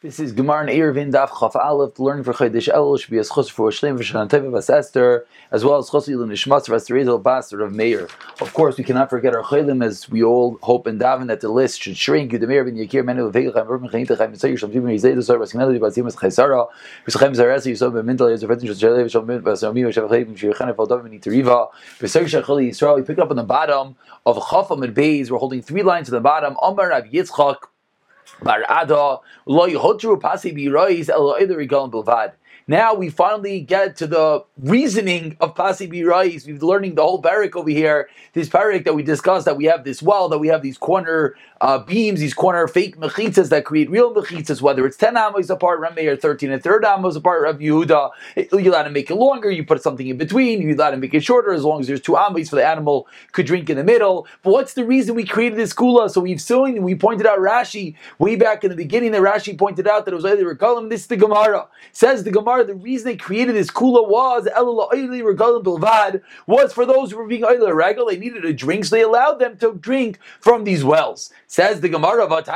This is Gemara and Eruvin Daf Chaf Aleph, learning for Chodesh Elul, should be as chus for Shleim V'Shanan Teva Vas Esther, as well as chus Ilun Nishmas Vas Terezel Bastard of Meir. Of course, we cannot forget our Cholim as we all hope and daven that the list should shrink. Yudameir Ben Yakir Menu Vegachem Verben Chayin Techem Mitzayir Shem Tivim Yizay Dosar Vas Kinel Vas Yimas Chaysara V'Sachem Zaresi Yisov Ben Mintal Yisov Fetin Shos Shalev Shom Ben Vas Yomi Vashav Chayim Shirchan Efal Ben Nitariva V'Sar Shachali Yisrael. We pick up on the bottom of Chafam and Beis. We're holding three lines to the bottom. Amar Rav Yitzchak Barada lo yhotru pasi birois el regalim bilvad. Now we finally get to the reasoning of Pasi Birais. We've learning the whole parak over here. This parak that we discussed that we have this well, that we have these corner uh, beams, these corner fake mechitzas that create real mechitzas, whether it's 10 amos apart, Rameh, or 13 and third amos apart, Rav Yehuda. You allow to make it longer, you put something in between, you allow to make it shorter as long as there's two amos for the animal could drink in the middle. But what's the reason we created this kula? So we've seen, we pointed out Rashi way back in the beginning that Rashi pointed out that it was either Rekalim, this is the Gemara. Says the Gemara, the reason they created this kula was was for those who were being regal, they needed a drink, so they allowed them to drink from these wells. Says the Gemara, what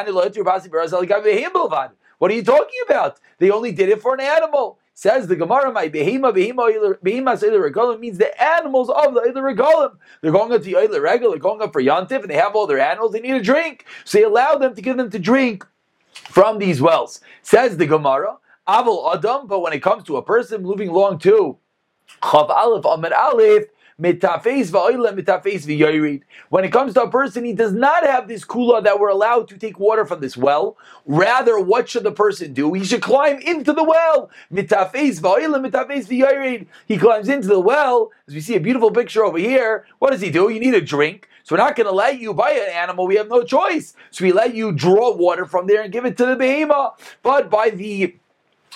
are you talking about? They only did it for an animal. Says the Gemara, my behema behema behema regalim means the animals of the regalim. They're going up to the regal, they're going up for yontif, and they have all their animals. They need a drink, so they allow them to give them to drink from these wells. Says the Gemara, Aval Adam, but when it comes to a person moving along to Chav Aleph Amid Aleph, when it comes to a person, he does not have this kula that we're allowed to take water from this well. Rather, what should the person do? He should climb into the well. He climbs into the well. As we see a beautiful picture over here, what does he do? You need a drink. So we're not going to let you buy an animal. We have no choice. So we let you draw water from there and give it to the behemoth. But by the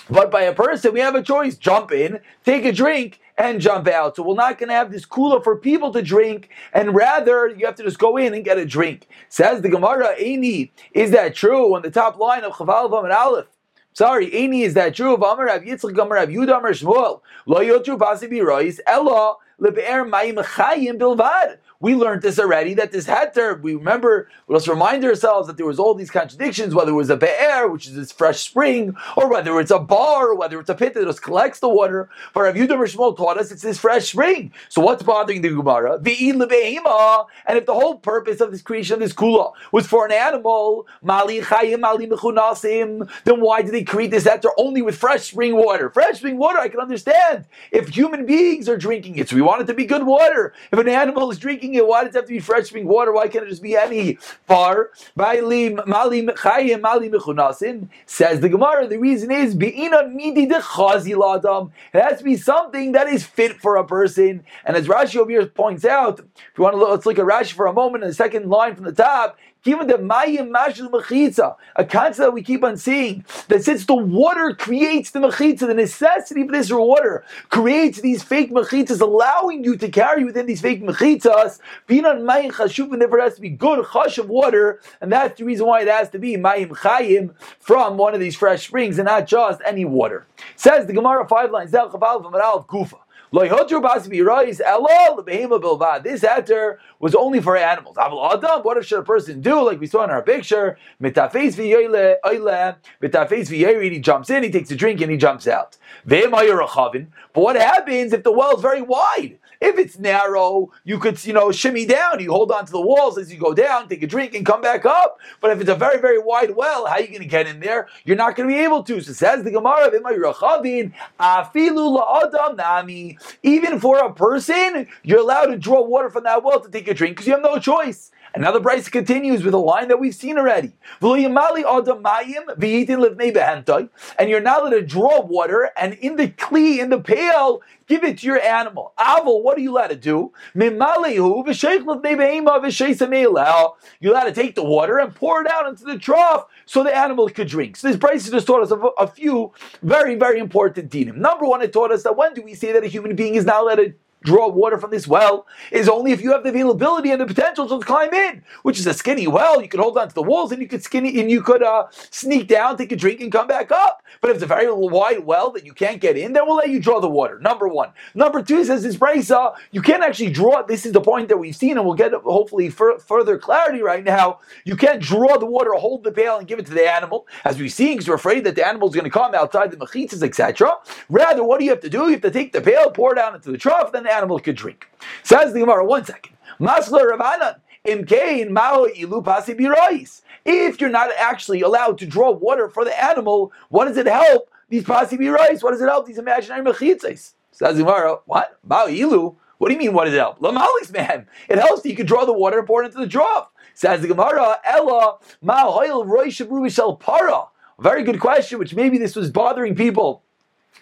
but by a person, we have a choice: jump in, take a drink, and jump out. So we're not going to have this cooler for people to drink, and rather you have to just go in and get a drink. Says the Gemara, Aini, is that true? On the top line of Chaval and Aleph. Sorry, Aini, is that true? Amar Rav Yitzchak, Amar Rav Yudah, Amar Shmuel. Lo yotru pasi birois, ella lebe'er mayim chayim bilvad. We learned this already that this heter, we remember, let's remind ourselves that there was all these contradictions, whether it was a be'er, which is this fresh spring, or whether it's a bar, or whether it's a pit that just collects the water. But Rav Yudah Rishmol taught us it's this fresh spring. So what's bothering the Gemara? And if the whole purpose of this creation of this kula was for an animal, mali chayim, mali then why did they create this heter only with fresh spring water? Fresh spring water, I can understand. If human beings are drinking it, so we want it to be good water. If an animal is drinking drinking it? Why does it have to be fresh spring water? Why can't it just be any bar? Says the Gemara. The reason is. It has to be something that is fit for a person. And as Rashi over here points out, if you want to look, let's look at Rashi for a moment. In the second line from the top, Given the mayim mashul mechitza, a concept that we keep on seeing, that since the water creates the mechitza, the necessity for this water creates these fake mechitzas, allowing you to carry within these fake mechitzas, pinan mayim chashuv, and therefore it has to be good chash of water, and that's the reason why it has to be mayim chayim from one of these fresh springs, and not just any water. Says the Gemara five lines, Zel Chaval Kufa. This heter was only for animals. What should a person do? Like we saw in our picture, he jumps in, he takes a drink, and he jumps out. But what happens if the well is very wide? If it's narrow, you could, you know, shimmy down. You hold on to the walls as you go down, take a drink, and come back up. But if it's a very, very wide well, how are you going to get in there? You're not going to be able to. So says the Gemara, Afilu nami. even for a person, you're allowed to draw water from that well to take a drink because you have no choice. And now the brisa continues with a line that we've seen already. And you're not allowed to draw water and in the kli, in the pail, give it to your animal. Aval, what are you allowed to do? You're allowed to take the water and pour it out into the trough so the animal could drink. So this brisa just taught us a, a few very, very important dinim. Number one, it taught us that when do we say that a human being is not allowed to draw water from this well is only if you have the availability and the potential to climb in, which is a skinny well. You could hold on to the walls and you could skinny and you could uh, sneak down, take a drink, and come back up. But if it's a very wide well that you can't get in, then we'll let you draw the water. Number one. Number two says this brisa, you can't actually draw. This is the point that we've seen, and we'll get hopefully fur- further clarity right now. You can't draw the water, hold the pail, and give it to the animal, as we've seen, because we're afraid that the animal is going to come outside the mechitzas, etc. Rather, what do you have to do? You have to take the pail, pour it down into the trough, then animal could drink. Says the Gemara, one second. Masla Ravanan. If you're not actually allowed to draw water for the animal, what does it help? These possibly rice. What does it help? These imaginary mechitzes. Says the Gemara, what? Ma'ilu. What do you mean? What does it help? Lamalis, man. It helps that you can draw the water and pour it into the trough. Says the Gemara, Ella ma'hoil roy shabru para. Very good question, which maybe this was bothering people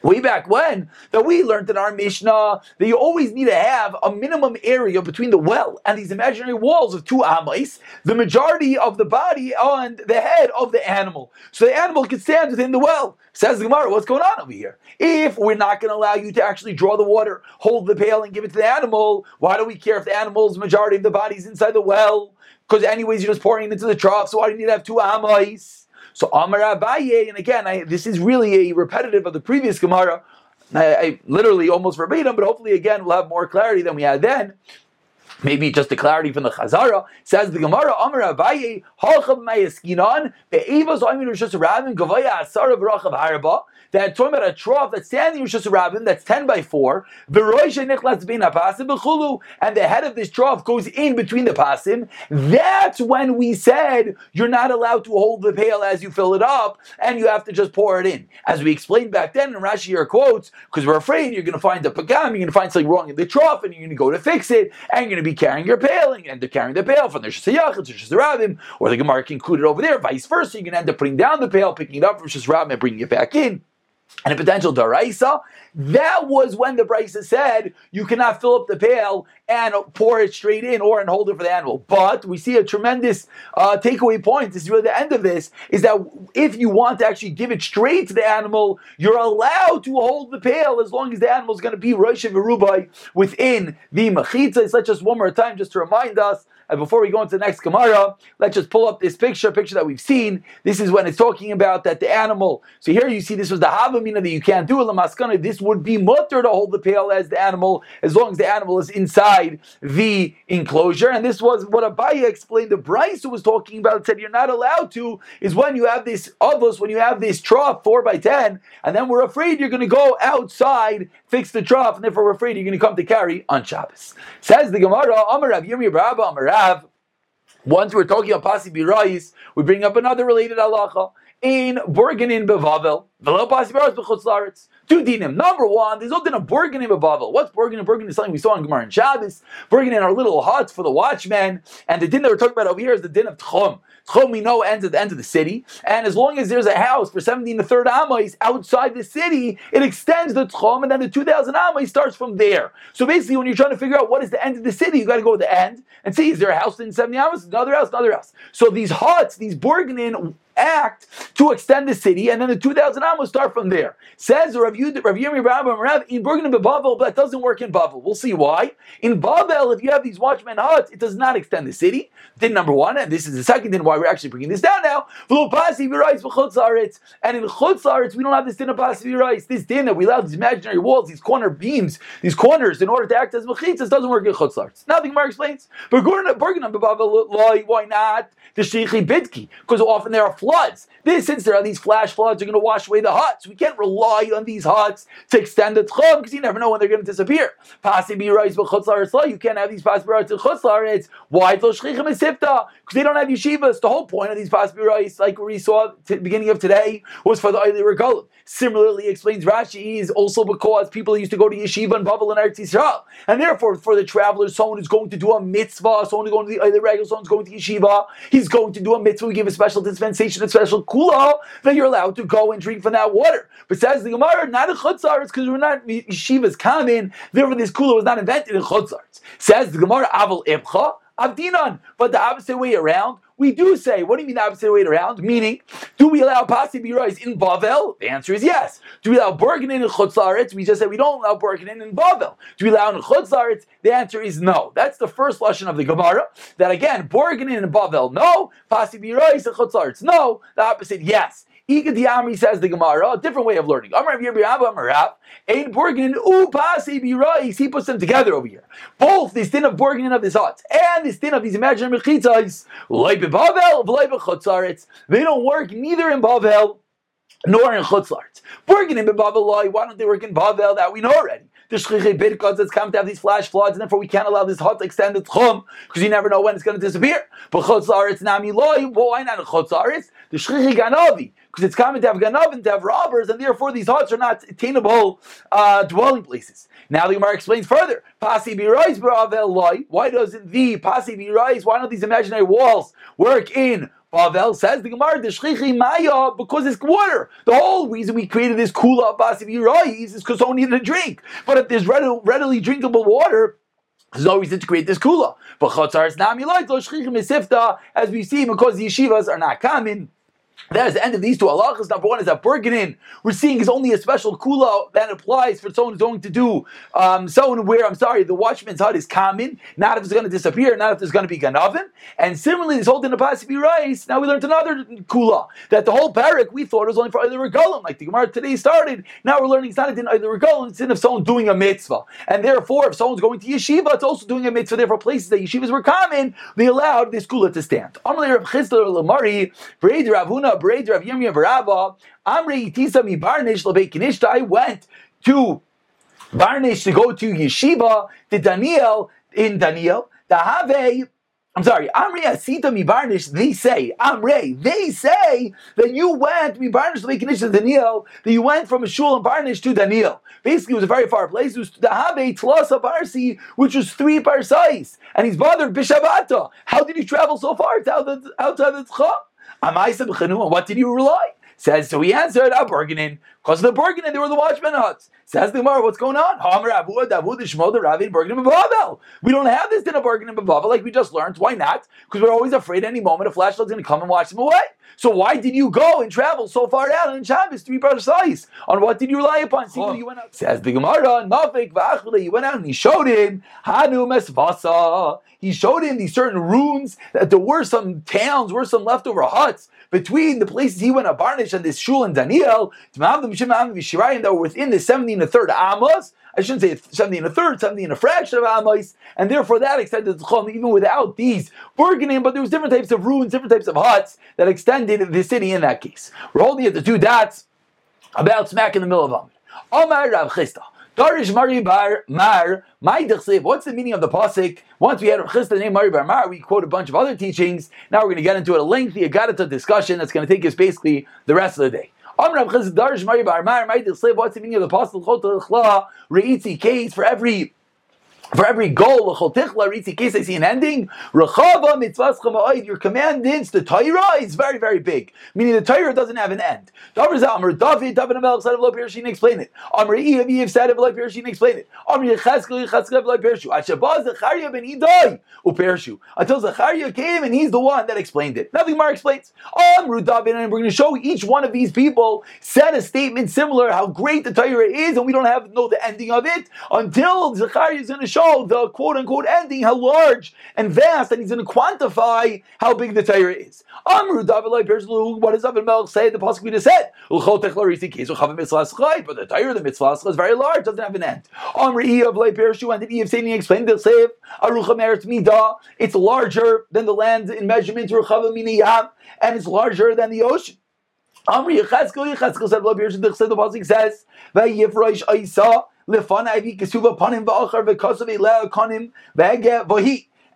way back when that we learned in our Mishnah that you always need to have a minimum area between the well and these imaginary walls of two amais, the majority of the body and the head of the animal. So the animal can stand within the well. Says the Gemara, what's going on over here? If we're not going to allow you to actually draw the water, hold the pail, and give it to the animal, why do we care if the animal's majority of the body is inside the well? Because anyways, you're just pouring it into the trough, so why do you need to have two amais? So Amar Abaye, and again, I, this is really a repetitive of the previous Gemara. I, I, literally almost verbatim, but hopefully again we'll have more clarity than we had then. Maybe just the clarity from the Chazara says the Gemara Amar Abaye Halchav Mayaskinan Be'evas Oimin Rishus Rabin Gavaya Asara V'Rachav Harba that talking about a trough that's standing in Rishus Rabbin, that's 10 by 4, and the head of this trough goes in between the pasim, that's when we said you're not allowed to hold the pail as you fill it up, and you have to just pour it in. As we explained back then in Rashi your quotes, because we're afraid you're going to find a pagam, you're going to find something wrong in the trough, and you're going to go to fix it, and you're going to be carrying your pail, and they're carrying the pail from the Shasayach to Shasarabim, or the Gemara included over there, vice versa, going to end up putting down the pail, picking it up from Shasarabim, and bringing it back in and a potential daraisa, that was when the brisa said you cannot fill up the pail and pour it straight in or and hold it for the animal. But we see a tremendous uh, takeaway point. This is really the end of this: is that if you want to actually give it straight to the animal, you're allowed to hold the pail as long as the animal is going to be rosh and within the machitza. Let's just one more time, just to remind us and before we go into the next Gemara, let's just pull up this picture, picture that we've seen. This is when it's talking about that the animal. So here you see this was the Havamina that you can't do Lamaskana. This would be mutter to hold the pail as the animal, as long as the animal is inside the enclosure. And this was what Abaye explained. The brisa who was talking about it said you're not allowed to, is when you have this ovos, when you have this trough, 4 by 10, and then we're afraid you're going to go outside, fix the trough, and therefore we're afraid you're going to come to carry on Shabbos. Says the Gemara, Amar Rav Yirmi Amar Rav. Once we're talking about Pasi Birais, we bring up another related halacha. In Borgin in Bevavel, Velo Pasi Birais Two dinim. Number one, there's no din of Borgin in Bevavel. What's and Borgin is something we saw in Gemara and Shabbos. In our little huts for the watchmen. And the din that we're talking about over here is the din of Tchom. Tchom we know ends at the end of the city. And as long as there's a house for 17 to 3rd Amais outside the city, it extends the Tchom and then the 2,000 Amais starts from there. So basically, when you're trying to figure out what is the end of the city, you got to go to the end and see is there a house in 70 Amais, another house, another house. So these huts, these Borgin act to extend the city, and then the 2,000 Amos start from there. Says Rav Yirmi Rav Rav in Bergen and Bavel, but that doesn't work in Bavel. We'll see why. In Bavel, if you have these watchmen huts, it does not extend the city. Then number one, and this is the second thing why we're actually bringing this down now. And in Chutzaretz, we don't have this din of Pasi This din that we allow these imaginary walls, these corner beams, these corners, in order to act as mechitzas, doesn't work in Chutzaretz. Nothing more explains. But Bergen and Bavel, why not? The Sheichi Bidki, because often there are floods. This, since there are these flash floods, are going to wash away the huts. We can't rely on these huts to extend the tchum because you never know when they're going to disappear. You can't have these pasbirais in chutzlaretz. Why? Because they don't have yeshivas. The whole point of these pasbirais, like we saw at the beginning of today, was for the Eili Regalim. Similarly, explains Rashi, is also because people used to go to yeshiva and Bavel and Eretz Yisrael. And therefore, for the traveler, someone who's going to do a mitzvah, someone who's going to the Eili Regal, someone's going to yeshiva, he's going to do a mitzvah, we give a special dispensation, a special kula, that you're allowed to go and drink from that water. But says the Gemara, not in chutzar, it's because we're not yeshivas common, therefore this kula was not invented in chutzar. Says the Gemara, aval ibcha, Avdinan. But the opposite way around, we do say, what do you mean the opposite way around? Meaning, do we allow Pasi Birais in Bavel? The answer is yes. Do we allow Borganin in Chutzaretz? We just said we don't allow Borganin in Bavel. Do we allow in Chutzaretz? The answer is no. That's the first lesson of the Gemara. That again, Borganin in Bavel, no. Pasi Birais in Chutzaretz, no. The opposite, yes. Amri says the Gemara, a different way of learning. Amar Ein Borgin Upasi Birais. He puts them together over here. Both the din of Borgin of his huts and the din of these imaginary mechitzas, they don't work neither in Bavel nor in Chutzlarts. Borgin in Bavel, why don't they work in Bavel? That we know already the shchiche birkas that's come to have these flash floods, and therefore we can't allow this hot extended chum because you never know when it's going to disappear. But chutz nami loy, why not chutz The shchiche ganavi because it's common to have ganav and to have robbers, and therefore these huts are not attainable uh, dwelling places. Now the Gemara explains further. Pasi birais. Why doesn't the pasi birais? Why don't these imaginary walls work in Bavel says the Gemara, the Shchichi Maya, because it's water. The whole reason we created this kula of Basiv is because someone needed a drink. But if there's readily, drinkable water, there's no reason to create this kula. But Chotzar is Light, as we see, because the yeshivas are not common. That is the end of these two halachas. Number one is that Bergenin, we're seeing is only a special kula that applies for someone who's going to do um, someone where, I'm sorry, the watchman's hut is common, not if it's going to disappear, not if there's going to be ganavim. And similarly, this whole din of Pasibi rice, now we learned another kula, that the whole parak we thought was only for either regalim, like the Gemara today started. Now we're learning it's not a din either regalim, it's a din of someone doing a mitzvah. And therefore, if someone's going to yeshiva, it's also doing a mitzvah. Therefore, places that yeshivas were common, they allowed this kula to stand. Braid Rav Yirmiyah Barabba, Amri Itisa mi Barnish Kinishta. I went to Barnish to go to yeshiva to Daniel in Daniel. The Have I'm sorry, Amri Asita Mibarnish, they say, Amre, they say that you went, Mibarnish Lekinish to Daniel, that you went from a shul in Barnish to Daniel. Basically, it was a very far place. It was the Have Tlasa Barsi, which was three parsais. And he's bothered, Bishabata. How did you travel so far outside the Tzcha? What did you rely? Says, so he answered, I'm bargaining. Because of the bargaining, they were the watchmen huts. Says the Gemara, what's going on? We don't have this din of bargaining Bavel like we just learned. Why not? Because we're always afraid any moment a flashlight's going to come and wash them away. So why did you go and travel so far out in Shabbos, to be size? On what did you rely upon? See, oh. you went out. Says the Gemara, you went out and he showed him Hanu Mesvasa. He showed him these certain runes that there were some towns, were some leftover huts between the places he went to Barnish and this shul and Daniel, that were within the 70 and a third Amos. I shouldn't say 70 and a third, 70 and a fraction of Amos, and therefore that extended the Chum even without these bargaining, but there was different types of ruins, different types of huts that extended the city in that case. We're holding at the two dots about smack in the middle of them. Omar Rav Chisda. Darish Mari Bar Mar, my What's the meaning of the pasuk? Once we had Rav Chisda named Mari Bar Mar, we quote a bunch of other teachings. Now we're going to get into a lengthy Agadata discussion that's going to take us basically the rest of the day. What's the meaning of the pasuk? Chot Reitzi case for every for every goal, I see an ending, your commandments, the Torah is very, very big. Meaning the Torah doesn't have an end. David, David Amelch said of Lo Pirushin, explain it. Amr Eiv, Eiv said of Lo Pirushin, explain it. Amr Yecheskel, Yecheskel of Lo Pirshu. Ashabaz, Zechariah ben Idai, Upershu. Until Zechariah came and he's the one that explained it. Nothing more explains. Amr David, and we're going to show each one of these people said a statement similar how great the Torah is, and we don't have know the ending of it until Zechariah is going to show the quote unquote ending, how large and vast, and he's going to quantify how big the Torah is. Amru what does David Melch say? The Pasuk we just said, but the Torah, the mitzvah is very large, doesn't have an end. Amri of Lei Pershu, and the Eve Sani explained the Sev, Arucha Meretz Midah, it's larger than the land in measurement, and it's larger than the ocean. Amri Yechazkel, Yechazkel said, Lo Pershu, the Pasuk says, Vayifroish Aisa, And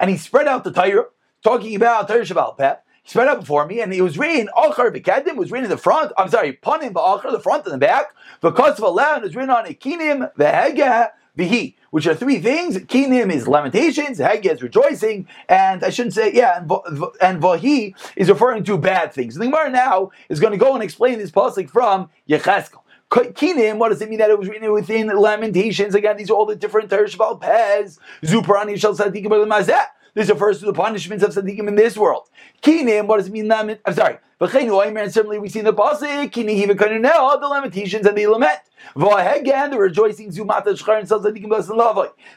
he spread out the Torah, talking about Torah. He spread out before me, and it was written Achar V'kadim was written in the front. I'm sorry, Panim Va'achar, the front and the back. V'kasav Elea, and was written on Ekinim V'ege Vihi, which are three things. Kinim is lamentations, Hege is rejoicing, and I shouldn't say, yeah, and, Vahi is referring to bad things. The Gemara now is going to go and explain this pasuk from Yecheskel. Kinim, what does it mean that it was written within Lamentations? Again, these are all the different Teresh Pez, Zuparani Shal Sadiq Mazeh. This refers to the punishments of tzaddikim in this world. Kinim, what does it mean? I'm sorry. And certainly we see in the pasuk, the lamentations and the lament. Again, the rejoicing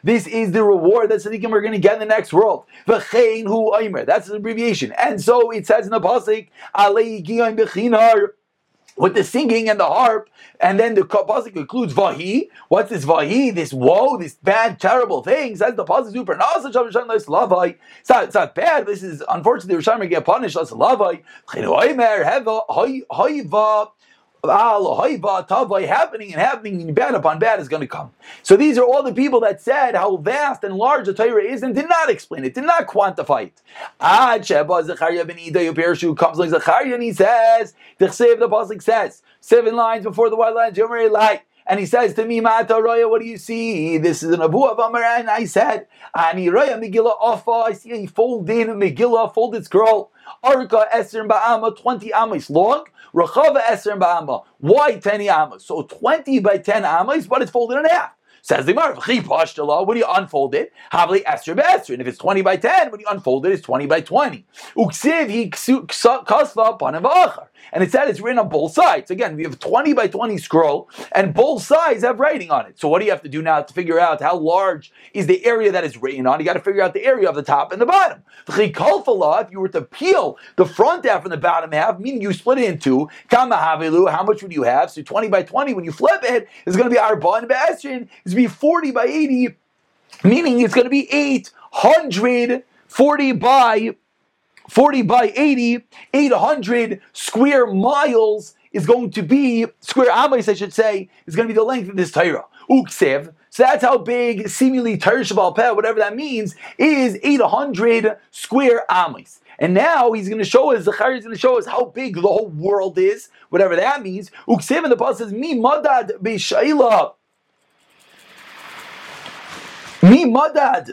This is the reward that Tzaddikim are going to get in the next world. That's an abbreviation. And so it says in the pasuk, with the singing and the harp, and then the pasuk includes vahi. What's this vahi? This woe, this bad, terrible thing. Says the pasuk super. It's not, it's not bad. This is unfortunately the Rishon get punished. That's lavai happening and happening, bad upon bad is going to come. So these are all the people that said how vast and large the Torah is and did not explain it, did not quantify it. Ad Sheba Zechariah ben Ida Yepershu comes along Zechariah and he says, the Pasuk says, seven lines before the white lines, Yomer light. And he says to me, Mata Roya, what do you see? This is an Abu of and I said, Ani Roya Megillah Ofa, I see a folded Megillah, folded scroll. Arka Esrim Ba'ama, 20 amas long. Rachava Esrim Ba'ama. Why 10 amas? So 20 by 10 amas, but it's folded in half. Says the Gemara, when you unfold it, Havli Esther Be'esther. And if it's 20 by 10, when you unfold it, it's 20 by 20. Uksiv hi kasva panavachar. And it said it's written on both sides. Again, we have 20 by 20 scroll, and both sides have writing on it. So what do you have to do now to figure out how large is the area that is written on? You got to figure out the area of the top and the bottom. If you were to peel the front half and the bottom half, meaning you split it into, how much would you have? So 20 by 20, when you flip it, it's going to be Arba to be 40 by 80, meaning it's going to be 840 by 40 by 80, 800 square miles is going to be, square amas, I should say, is going to be the length of this Torah. Uksev. So that's how big, seemingly Torah Shabbat whatever that means, is 800 square amas. And now he's going to show us, Zechariah is going to show us how big the whole world is, whatever that means. Uksev, and the Bible says, Mi madad b'shayla Mi madad.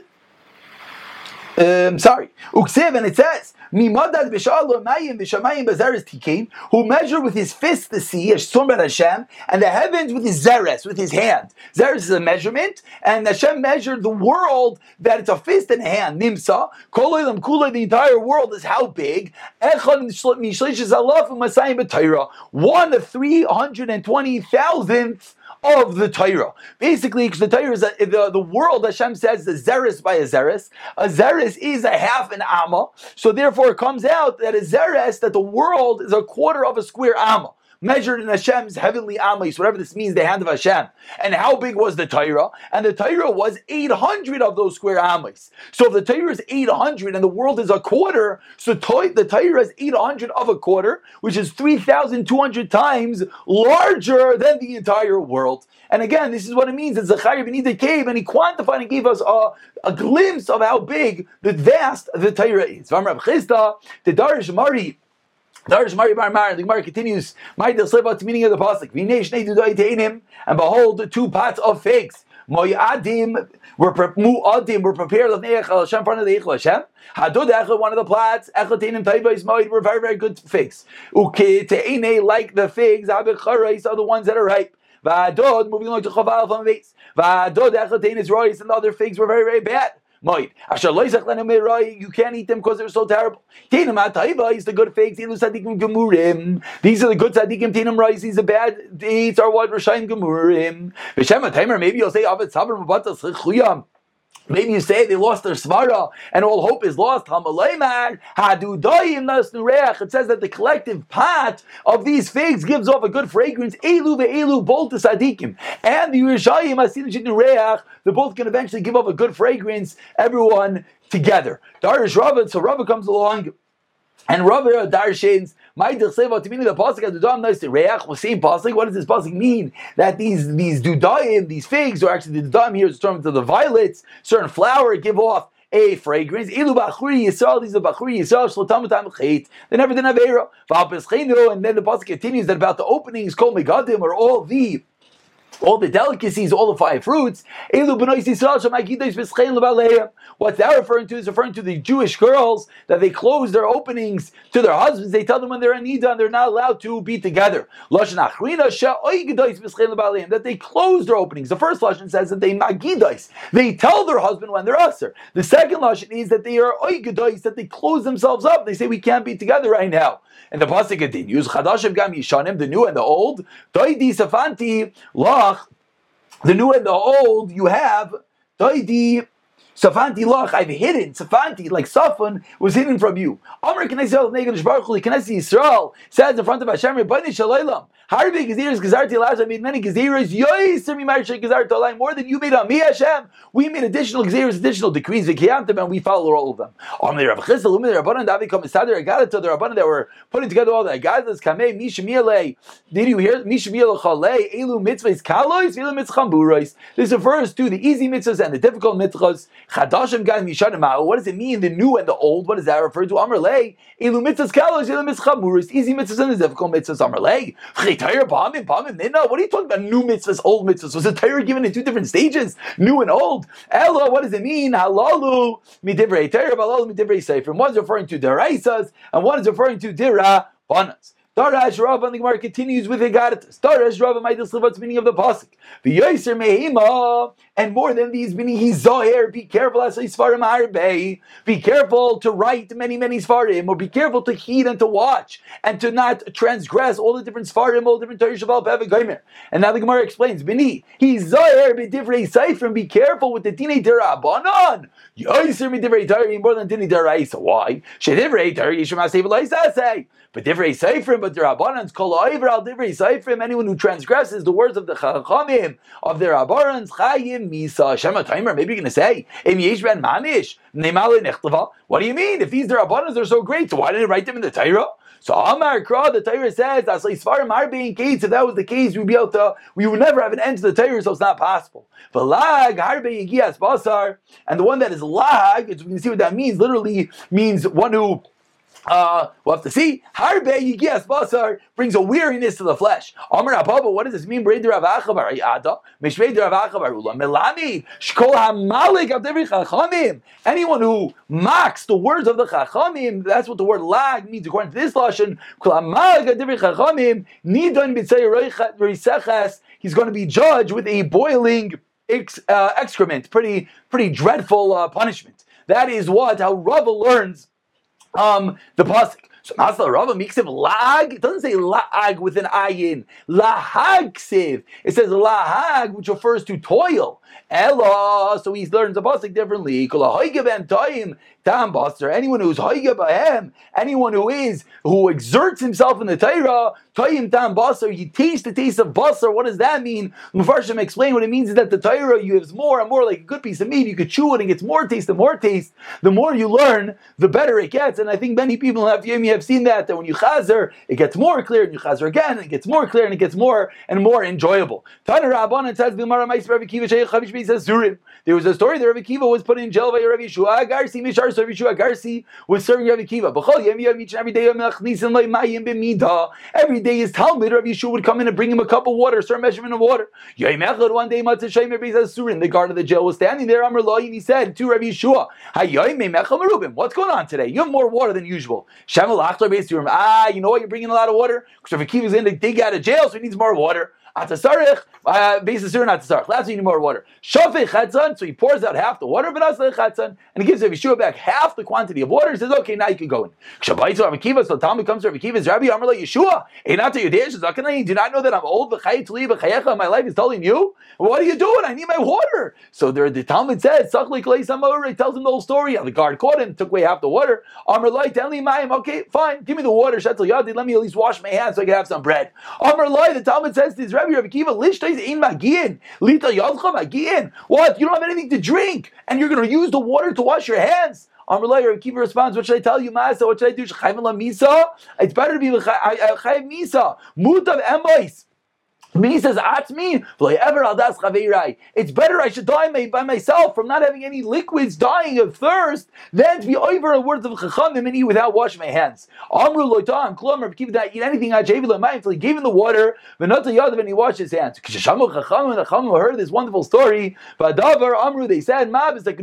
Um, sorry. Uksev, and it says, Mimadad b'shalom mayim b'shamayim b'zeres tikein, who measured with his fist the sea, Shom Hashem, and the heavens with his zeres, with his hand. Zeres is a measurement, and Hashem measured the world that it's a fist and a hand. Nimsa, koloilam kula, the entire world is how big? One of three hundred and twenty thousandth of the Torah. Basically, because the Torah is a, the, the world, Hashem says, the Zeres by a Zeres. A Zeres is a half an Amma. So therefore, it comes out that a Zeres, that the world is a quarter of a square Amma measured in Hashem's heavenly amis, whatever this means, the hand of Hashem. And how big was the Torah? And the Torah was 800 of those square amis. So if the Torah is 800 and the world is a quarter, so the Torah is 800 of a quarter, which is 3,200 times larger than the entire world. And again, this is what it means that Zechariah ben cave and he quantified and gave us a, a glimpse of how big the vast the Torah is. Chisda, the Darish Mari, Darish Mari Bar Mar, the Gemara continues, My the meaning of the Pasuk, and behold, two pots of figs. Moyadim were mu'adim were prepared of Neich Hashem front of the Eichel Hashem. Hadud Echel, one of the plots, Echel Teinim Taiva is Moed were very very good figs. Uke Teine like the figs, Abicharais are the ones that are ripe. Vadod moving along to Chaval from base. Vadod Echel Teinim is Royce and the other figs were very very bad. Loizach You can't eat them because they're so terrible. Atayva is the good figs. These are the good tzadikim. Teinam rice. These are bad dates are what Rishayim gemurim. Maybe you'll say avet sabr mabatas chuyam. Maybe you say they lost their svara and all hope is lost. It says that the collective pot of these figs gives off a good fragrance. Elu ve'elu both sadikim and the Yerushalayim They're both going to eventually give off a good fragrance. Everyone together. Darish Rava. So Rava comes along and Rava uh, Darshins my Dilseva to mean the pasuk at Dudam nice to reach. Well, same pasuk. What does this pasuk mean? That these these dudaim, these figs, or actually the dudam here is termed to the violets, certain flower give off a fragrance. Ilu bachuri yisrael, these are bachuri yisrael shlotam chait. They never did avera. V'apes and then the pasuk continues that about the openings called megadim are all the all the delicacies, all the five fruits. What they're referring to is referring to the Jewish girls that they close their openings to their husbands. They tell them when they're in Nida and they're not allowed to be together. That they close their openings. The first Lashon says that they magidais. They tell their husband when they're usher. The second Lashon is that they are oigidais, that they close themselves up. They say we can't be together right now. And the pasuk continues, the new and the old, Doidi Safanti The new and the old, you have Doidi Safanti Lach, I've hidden. Safanti, like Safan, was hidden from you. Amr Knesset Neged Baruch Knesset Yisrael says in front of Hashem, Rebbeinu Shalaylam, Harbi Geziris Gezarti Laz, I made many Geziris, Yoiser Mimarshe Gezarti Alay, more than you made on me, Hashem. We made additional Geziris, additional decrees, Vikiyantim, and we follow all of them. Amr Rav Chisda, Umi Rabbanan, Davi Komisader, Agata, the Rabbanan that were putting together all the Agadas, Kameh, Mishmiele. Did you hear? Mishmiele Chale, Elu Mitzvahs Kalois, Elu Mitzchamburais. This refers to the easy mitzvahs and the difficult mitzvahs. Chadashim Gan Mishanim What does it mean, the new and the old? What does that refer to? Amr Lei, Elu Mitzvahs Kalois, Elu Mitzchamburais. Easy mitzvahs and the difficult mitzvahs. Amr Lei. Torah Bamim Bamim Nina. What are you talking about? New mitzvahs, old mitzvahs. Was the Torah given in two different stages? New and old. Ella, what does it mean? Halalu midivrei Torah, halalu midivrei Sefer. One's referring to deraisas, and one is referring to dira banas. Darash Rav and the Gemara continues with Haggadah. Darash Rav might just what's meaning of the pasuk. The Yoser Mehima, and more than these meaning he's Zoher. Be careful as Svarim Arbe. Be careful to write many many Svarim, or be careful to heed and to watch, and to not transgress all the different Svarim, all the different Torah Shabbat. And now the Gemara explains, Bini, he's Zoher b'divrei Seifrim. Be careful with the Dine Derabanan. Yoser b'divrei Torah more than Dine Deraisa. Why? Shedivrei Torah Yishma Seif but divrei seifrim, but the rabbanans kol al divrei seifrim. Anyone who transgresses the words of the chachamim of the rabbanans chayim misa shema timer. Maybe you're going to say im yesh ben nechtava. What do you mean? If these the rabbanans are so great, so why didn't write them in the Torah? So Amar Kra, the Torah says that Svarim being case. If that was the case, we'd be able to. We would never have an end to the Torah, so it's not possible. But lag harbe yigias basar, and the one that is lag, we can see what that means. Literally means one who uh, we'll have to see. Harbe yigias basar brings a weariness to the flesh. Amar Abba, what does this mean? Brei Rav Achavar Yada, Mishvei Rav Achavar Ula, Melami, Shkol HaMalik of Devri Chachamim. Anyone who mocks the words of the Chachamim, that's what the word lag means according to this lashon. Kol HaMalik of Devri Chachamim, Nidon B'tzei Reiseches. He's going to be judged with a boiling ex, uh, excrement, pretty pretty dreadful uh, punishment. That is what how Rava learns um, the pasuk. So Masla Rava him Lag. It doesn't say Lag with an ayin. Lahag siv. It says Lahag, which refers to toil. Ella. So he learns the pasuk differently. Tam anyone who's Hayabahem, anyone who is, who exerts himself in the Torah, Toyim Tam Buster, you taste the taste of Buster. What does that mean? Mufarshim explain what it means is that the Torah, you have more and more like a good piece of meat, you could chew it and it gets more taste and more taste. The more you learn, the better it gets. And I think many people have Yemi have seen that, that when you chazer, it gets more clear, and you chazer again, and it gets more clear, and it gets more and more enjoyable. Tana Rabban, it says, there was a story that Rabbi Kiva was put in jail by Rabbi Yeshua Garsi, Mishar, Rabbi Yeshua Garsi was serving Rabbi Kiva. Every day, every day his Talmud, Rabbi Yeshua would come in and bring him a cup of water, a certain measurement of water. One day, the guard of the jail was standing there, Amr and he said to Rabbi Yeshua, What's going on today? You have more water than usual. Ah, you know what? You're bringing a lot of water? Because Rabbi Kiva is in to dig out of jail, so he needs more water. Atasarich, uh, basis sur not tasarich. Last you need more water. Shafei chatzan, so he pours out half the water, but also chatzan, and he gives Yeshua back half the quantity of water. He says, okay, now you can go in. Shabbaitu Rabbi Kiva, so Talmud comes to Rabbi Kiva, Rabbi Amrla Yeshua, Einata Yudesh, Zakanai, do not know that I'm old, v'chayit leave, v'chayecha, my life is telling you? What are you doing? I need my water. So there, the Talmud says, Sachli Klei Samor, tells him the whole story, how the guard caught him, took away half the water. Amrla, tell me, okay, fine, give me the water, Shetel Yadi, let me at least wash my hands so I can have some bread. Amrla, the Talmud says to his Rabbi Rabbi Kiva, Lish what? You don't have anything to drink, and you're going to use the water to wash your hands. Amrullah, Kiva responds, what should I tell you, Masa? What should I do? It's better to be Chayiv Misa. Mutav Emois. He says, it's better I should die by myself from not having any liquids, dying of thirst, than to be over the words of Chachamim and eat without washing my hands. Amru loitam, klum, Rabbi Kiva not eat anything until he gave him the water, Venata Yadav, and he washed his hands. Kishamu Chachamim, the Chachamim heard this wonderful story, Vadavar Amru, they said, Mab is if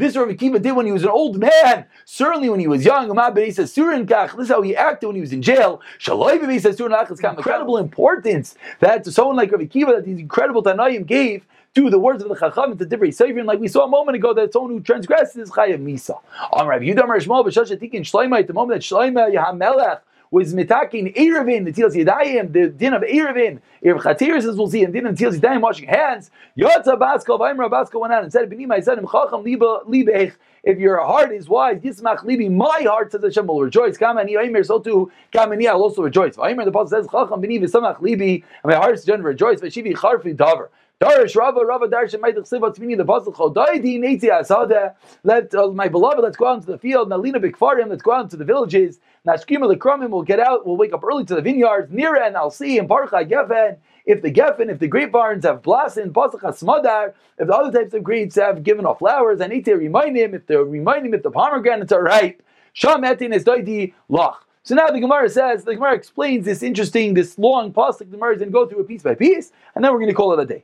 this Rabbi Kiva did when he was an old man, certainly when he was young, Mab, says, Surin Kach, this is how he acted when he was in jail. Shaloi, says, Surin incredible importance that to someone like Rabbi Kiva, that these incredible Tanaim gave to the words of the Chacham, to the different Savior, like we saw a moment ago, that someone who transgresses is Chayav Misa. On Rabbi Yudam Rashmal, B'Shash Atikin Shloima, at the moment that Shloima Yahamelech was mitaking Erevin, the Tilas Yadayim, the din of Erevin, Erev Chatiris, as we'll see, and din of Tilas Yadayim, washing hands. Yotza Baskal, Vaimra Baskal went out and said, B'nima, I said him, Chacham Libech, if your heart is wise, Yismach Libi, my heart says Hashem will rejoice. Kamani Aimer, so too Kamani I'll also rejoice. Aimer, the Apostle says, Chacham B'ni V'samach Libi, and my heart is to rejoice. V'shivi Charfi Davar. Darish Rava Rava Darish Maitach Sivat Tzmini the Puzzle Chodaidi Neitzi Asada. Let uh, my beloved, let's go out into the field. Nalina Bikfarim, let's go out into the villages. Nashkima Lekromim, we'll get out. We'll wake up early to the vineyards. Nira and I'll see in Parcha Gefen. If the Geffen, if the grapevines have blossomed, Pasach Hasmadar, if the other types of grapes have given off flowers, I need to remind him if they're him if the pomegranates are ripe. Sham Etin is Daidi Lach. So now the Gemara says, the Gemara explains this interesting, this long pasuk. The Gemara is going to go through it piece by piece, and then we're going to call it a day.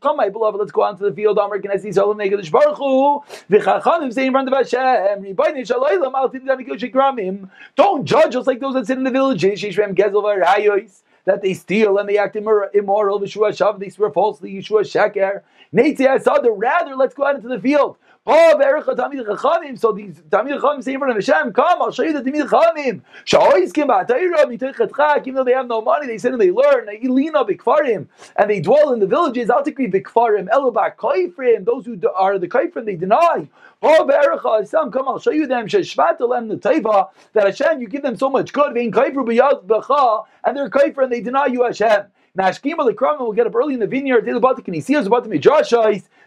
Come, my beloved, let's go out to the field. I see of Don't judge us like those that sit in the villages. That they steal and they act immoral. They swear falsely. Yeshua sheker. Rather, let's go out into the field. Oh, so these Tamid Chachamim say in front of Hashem, come, I'll show you the Tamid Chachamim. Sha'ois kim ba'atayra, even though they have no money, they sit and they learn, Ilina bikfarim, and they dwell in the villages, I'll take bikfarim, elobak kaifrim, those who are the kaifrim, they deny. Oh, Be'erecha Hashem, come, I'll show you them, Sheshvat alem the taiva, that Hashem, you give them so much good, vein kaifru b'yad b'cha, and they're kaifrim, and they deny you Hashem. Nashkima the will get up early in the vineyard.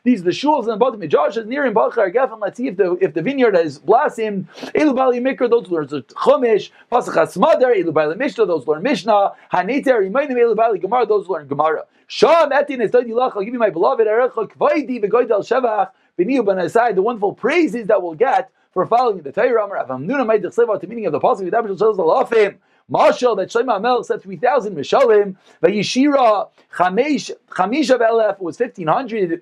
These are the shuls and the bottom of near in Bachar Geffen. Let's see if the if the vineyard has blossomed. Elu Bali Mikra, those learn Chumash, Pasach Hasmadar, Elu Bali Mishnah, those learn Mishnah, Haniter, Remaining Elu Bali Gemara, those learn Gemara. Sham Etin is Lach, I'll give you my beloved Erecha Kvaidi V'Goydel Shevach, B'niu Ben Asai, the wonderful praises that we'll get for following the Torah. Rav Hamnuna made the the meaning of the Pasuk, V'Dabish Shel Zalafim. Marshal that Shlomo Melech said 3,000 Mishalim. Vayishira Chamisha Belef was 1,500.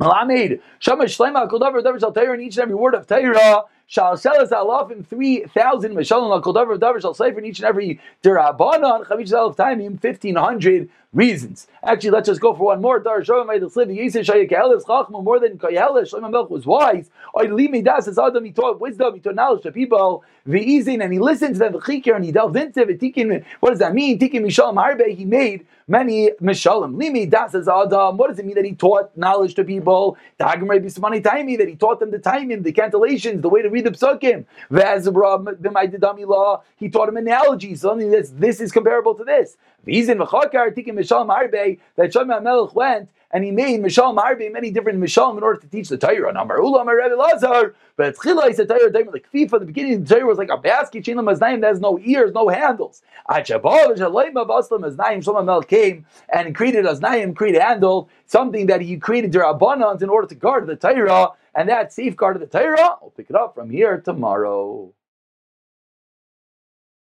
Malamid Shamash Shlema Kol Davar Shal Torah in each and every word of Torah. Shal Selas Alafim 3,000 Mishalim Kol Davar Shal Sefer in each and every Dirabanan Chamish Alaf Timim 1,500 reasons. Actually, let's just go for one more. Dar Shlomo the slip. Yisrael Shayik Kayelis Chachma more than Kayelis. Shlomo Melech was wise. Oy Limi Das as Adam. He taught wisdom. He taught knowledge to people. V'izin and he listened to them. V'chikir and he delved into it. What does that mean? Tikin Mishalim Harbe. He made many Mishalim. Limi Das as Adam. What does it mean that he taught knowledge to people? Dagmar Bismani Taimi that he taught them the timing, the cantillations, the way to read the psukim. V'azabra B'maididami law. He taught them analogies. Something that's this is comparable to this. V'izin V'chakar Tikin Mishal Marbe that Shlomo Melech went and he made Mishal Marbe many different Mishalim in order to teach the Torah. Number Ulam Rebbe Lazar, but Tchila is the Torah like FIFA. The beginning the Torah was like a basket chain maznayim that has no ears, no handles. Achabav Shalaim of Aslam Aznayim Shlomo Melech came and created Aznayim, created handle, something that he created Rabbanans in order to guard the Torah, and that safeguarded the Torah. We'll pick it up from here tomorrow.